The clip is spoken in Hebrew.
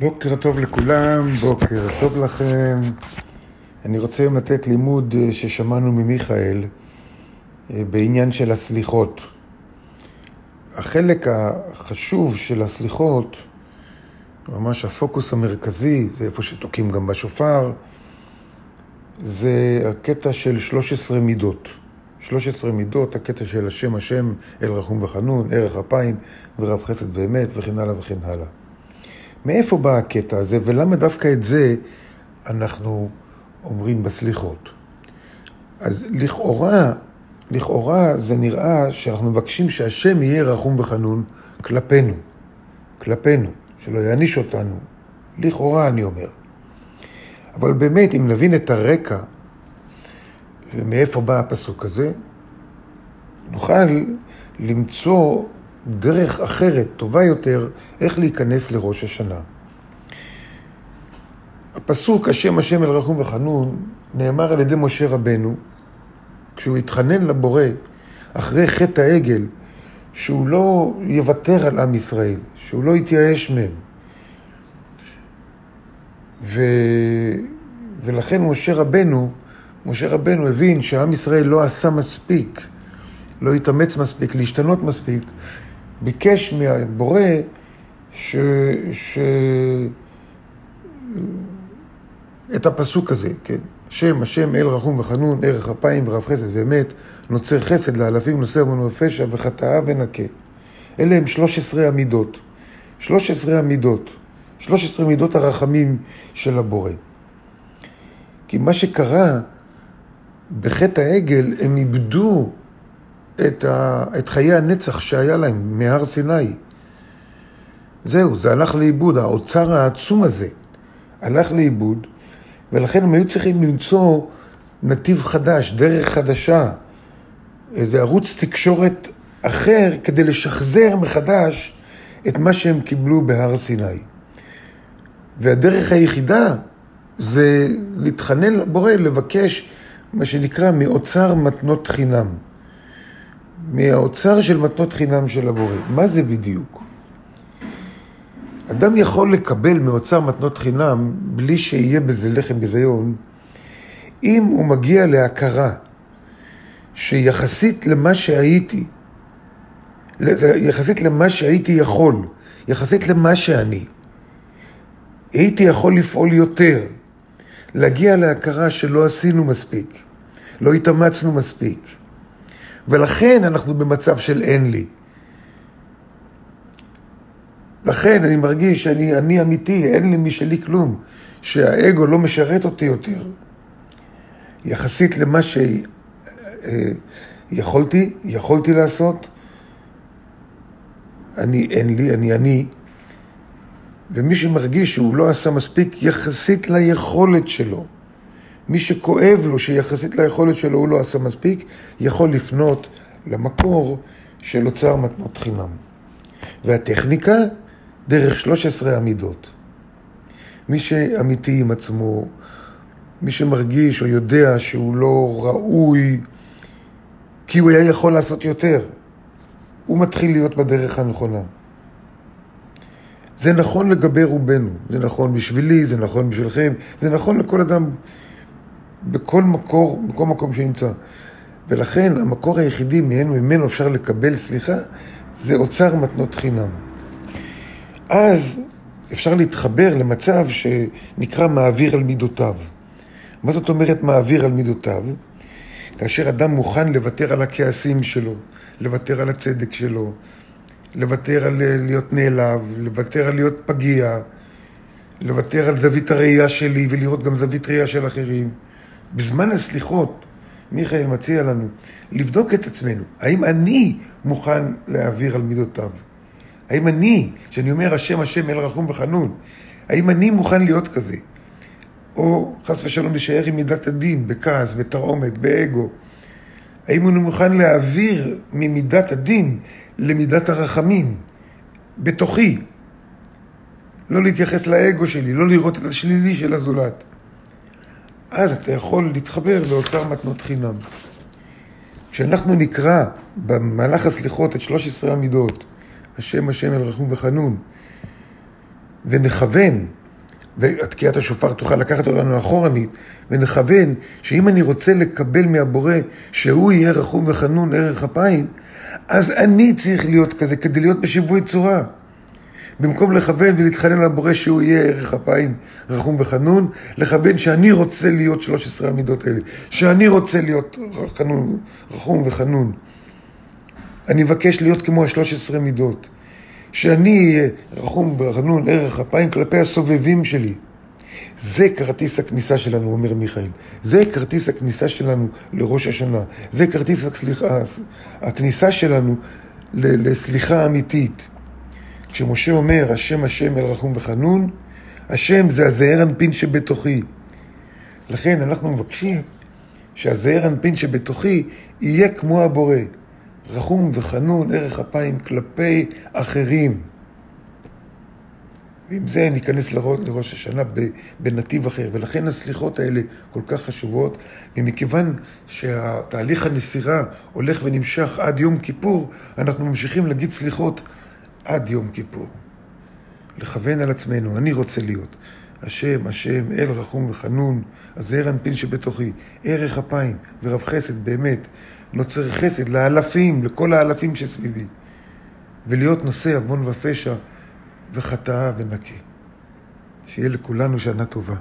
בוקר טוב לכולם, בוקר טוב לכם. אני רוצה היום לתת לימוד אה, ששמענו ממיכאל אה, בעניין של הסליחות. החלק החשוב של הסליחות, ממש הפוקוס המרכזי, זה איפה שתוקעים גם בשופר, זה הקטע של 13 מידות. 13 מידות, הקטע של השם השם, אל רחום וחנון, ערך אפיים ורב חסד ואמת וכן הלאה וכן הלאה. מאיפה בא הקטע הזה ולמה דווקא את זה אנחנו אומרים בסליחות? אז לכאורה, לכאורה זה נראה שאנחנו מבקשים שהשם יהיה רחום וחנון כלפינו, כלפינו, שלא יעניש אותנו. לכאורה אני אומר. אבל באמת, אם נבין את הרקע ומאיפה בא הפסוק הזה, נוכל למצוא דרך אחרת, טובה יותר, איך להיכנס לראש השנה. הפסוק, השם השם אל רחום וחנון, נאמר על ידי משה רבנו, כשהוא התחנן לבורא אחרי חטא העגל, שהוא לא יוותר על עם ישראל, שהוא לא יתייאש מהם. ו... ולכן משה רבנו, משה רבנו הבין שעם ישראל לא עשה מספיק, לא התאמץ מספיק, להשתנות מספיק, ביקש מהבורא ש... ש... את הפסוק הזה, כן? השם, השם אל רחום וחנון, ערך אפיים ורב חסד ואמת, נוצר חסד לאלפים, נושא בנו בפשע וחטאה ונקה. אלה הם 13 המידות. 13 המידות. 13 מידות הרחמים של הבורא. כי מה שקרה בחטא העגל, הם איבדו את, ה, את חיי הנצח שהיה להם מהר סיני. זהו, זה הלך לאיבוד, האוצר העצום הזה הלך לאיבוד, ולכן הם היו צריכים למצוא נתיב חדש, דרך חדשה, איזה ערוץ תקשורת אחר כדי לשחזר מחדש את מה שהם קיבלו בהר סיני. והדרך היחידה זה להתחנן לבורא, לבקש מה שנקרא מאוצר מתנות חינם. מהאוצר של מתנות חינם של הבורא. מה זה בדיוק? אדם יכול לקבל מאוצר מתנות חינם בלי שיהיה בזה לחם ביזיון, אם הוא מגיע להכרה שיחסית למה שהייתי, יחסית למה שהייתי יכול, יחסית למה שאני, הייתי יכול לפעול יותר, להגיע להכרה שלא עשינו מספיק, לא התאמצנו מספיק. ולכן אנחנו במצב של אין לי. לכן אני מרגיש שאני אני אמיתי, אין לי משלי כלום, שהאגו לא משרת אותי יותר. יחסית למה שיכולתי, יכולתי לעשות, אני אין לי, אני אני, ומי שמרגיש שהוא לא עשה מספיק יחסית ליכולת שלו, מי שכואב לו שיחסית ליכולת שלו הוא לא עשה מספיק, יכול לפנות למקור של אוצר מתנות חינם. והטכניקה, דרך 13 עמידות. מי שאמיתי עם עצמו, מי שמרגיש או יודע שהוא לא ראוי, כי הוא היה יכול לעשות יותר, הוא מתחיל להיות בדרך הנכונה. זה נכון לגבי רובנו, זה נכון בשבילי, זה נכון בשבילכם, זה נכון לכל אדם בכל מקור, בכל מקום שנמצא. ולכן המקור היחידי ממנו, ממנו אפשר לקבל סליחה, זה אוצר מתנות חינם. אז אפשר להתחבר למצב שנקרא מעביר על מידותיו. מה זאת אומרת מעביר על מידותיו? כאשר אדם מוכן לוותר על הכעסים שלו, לוותר על הצדק שלו, לוותר על להיות נעלב, לוותר על להיות פגיע, לוותר על זווית הראייה שלי ולראות גם זווית ראייה של אחרים. בזמן הסליחות, מיכאל מציע לנו לבדוק את עצמנו. האם אני מוכן להעביר על מידותיו? האם אני, כשאני אומר השם השם אל רחום וחנון, האם אני מוכן להיות כזה? או חס ושלום להישאר עם מידת הדין, בכעס, בתרעומת, באגו. האם אני מוכן להעביר ממידת הדין למידת הרחמים, בתוכי? לא להתייחס לאגו שלי, לא לראות את השלילי של הזולת. אז אתה יכול להתחבר לאוצר מתנות חינם. כשאנחנו נקרא במהלך הסליחות את 13 המידות, השם השם אל רחום וחנון, ונכוון, ותקיעת השופר תוכל לקחת אותנו אחורנית, ונכוון שאם אני רוצה לקבל מהבורא שהוא יהיה רחום וחנון ערך אפיים, אז אני צריך להיות כזה כדי להיות בשיווי צורה. במקום לכוון ולהתחנן לבורא שהוא יהיה ערך אפיים רחום וחנון, לכוון שאני רוצה להיות 13 המידות האלה, שאני רוצה להיות חנון, רחום וחנון. אני מבקש להיות כמו ה-13 מידות. שאני אהיה רחום וחנון ערך אפיים כלפי הסובבים שלי. זה כרטיס הכניסה שלנו, אומר מיכאל. זה כרטיס הכניסה שלנו לראש השנה. זה כרטיס הסליחה, הכניסה שלנו לסליחה אמיתית. כשמשה אומר, השם השם אל רחום וחנון, השם זה הזעיר אנפין שבתוכי. לכן אנחנו מבקשים שהזעיר אנפין שבתוכי יהיה כמו הבורא. רחום וחנון, ערך אפיים כלפי אחרים. ועם זה ניכנס לראש השנה בנתיב אחר. ולכן הסליחות האלה כל כך חשובות, ומכיוון שהתהליך הנסירה הולך ונמשך עד יום כיפור, אנחנו ממשיכים להגיד סליחות עד יום כיפור. לכוון על עצמנו, אני רוצה להיות. השם, השם, אל רחום וחנון, הזעיר אנפין שבתוכי, ערך אפיים ורב חסד, באמת. נוצר חסד לאלפים, לכל האלפים שסביבי. ולהיות נושא עוון ופשע וחטאה ונקי. שיהיה לכולנו שנה טובה.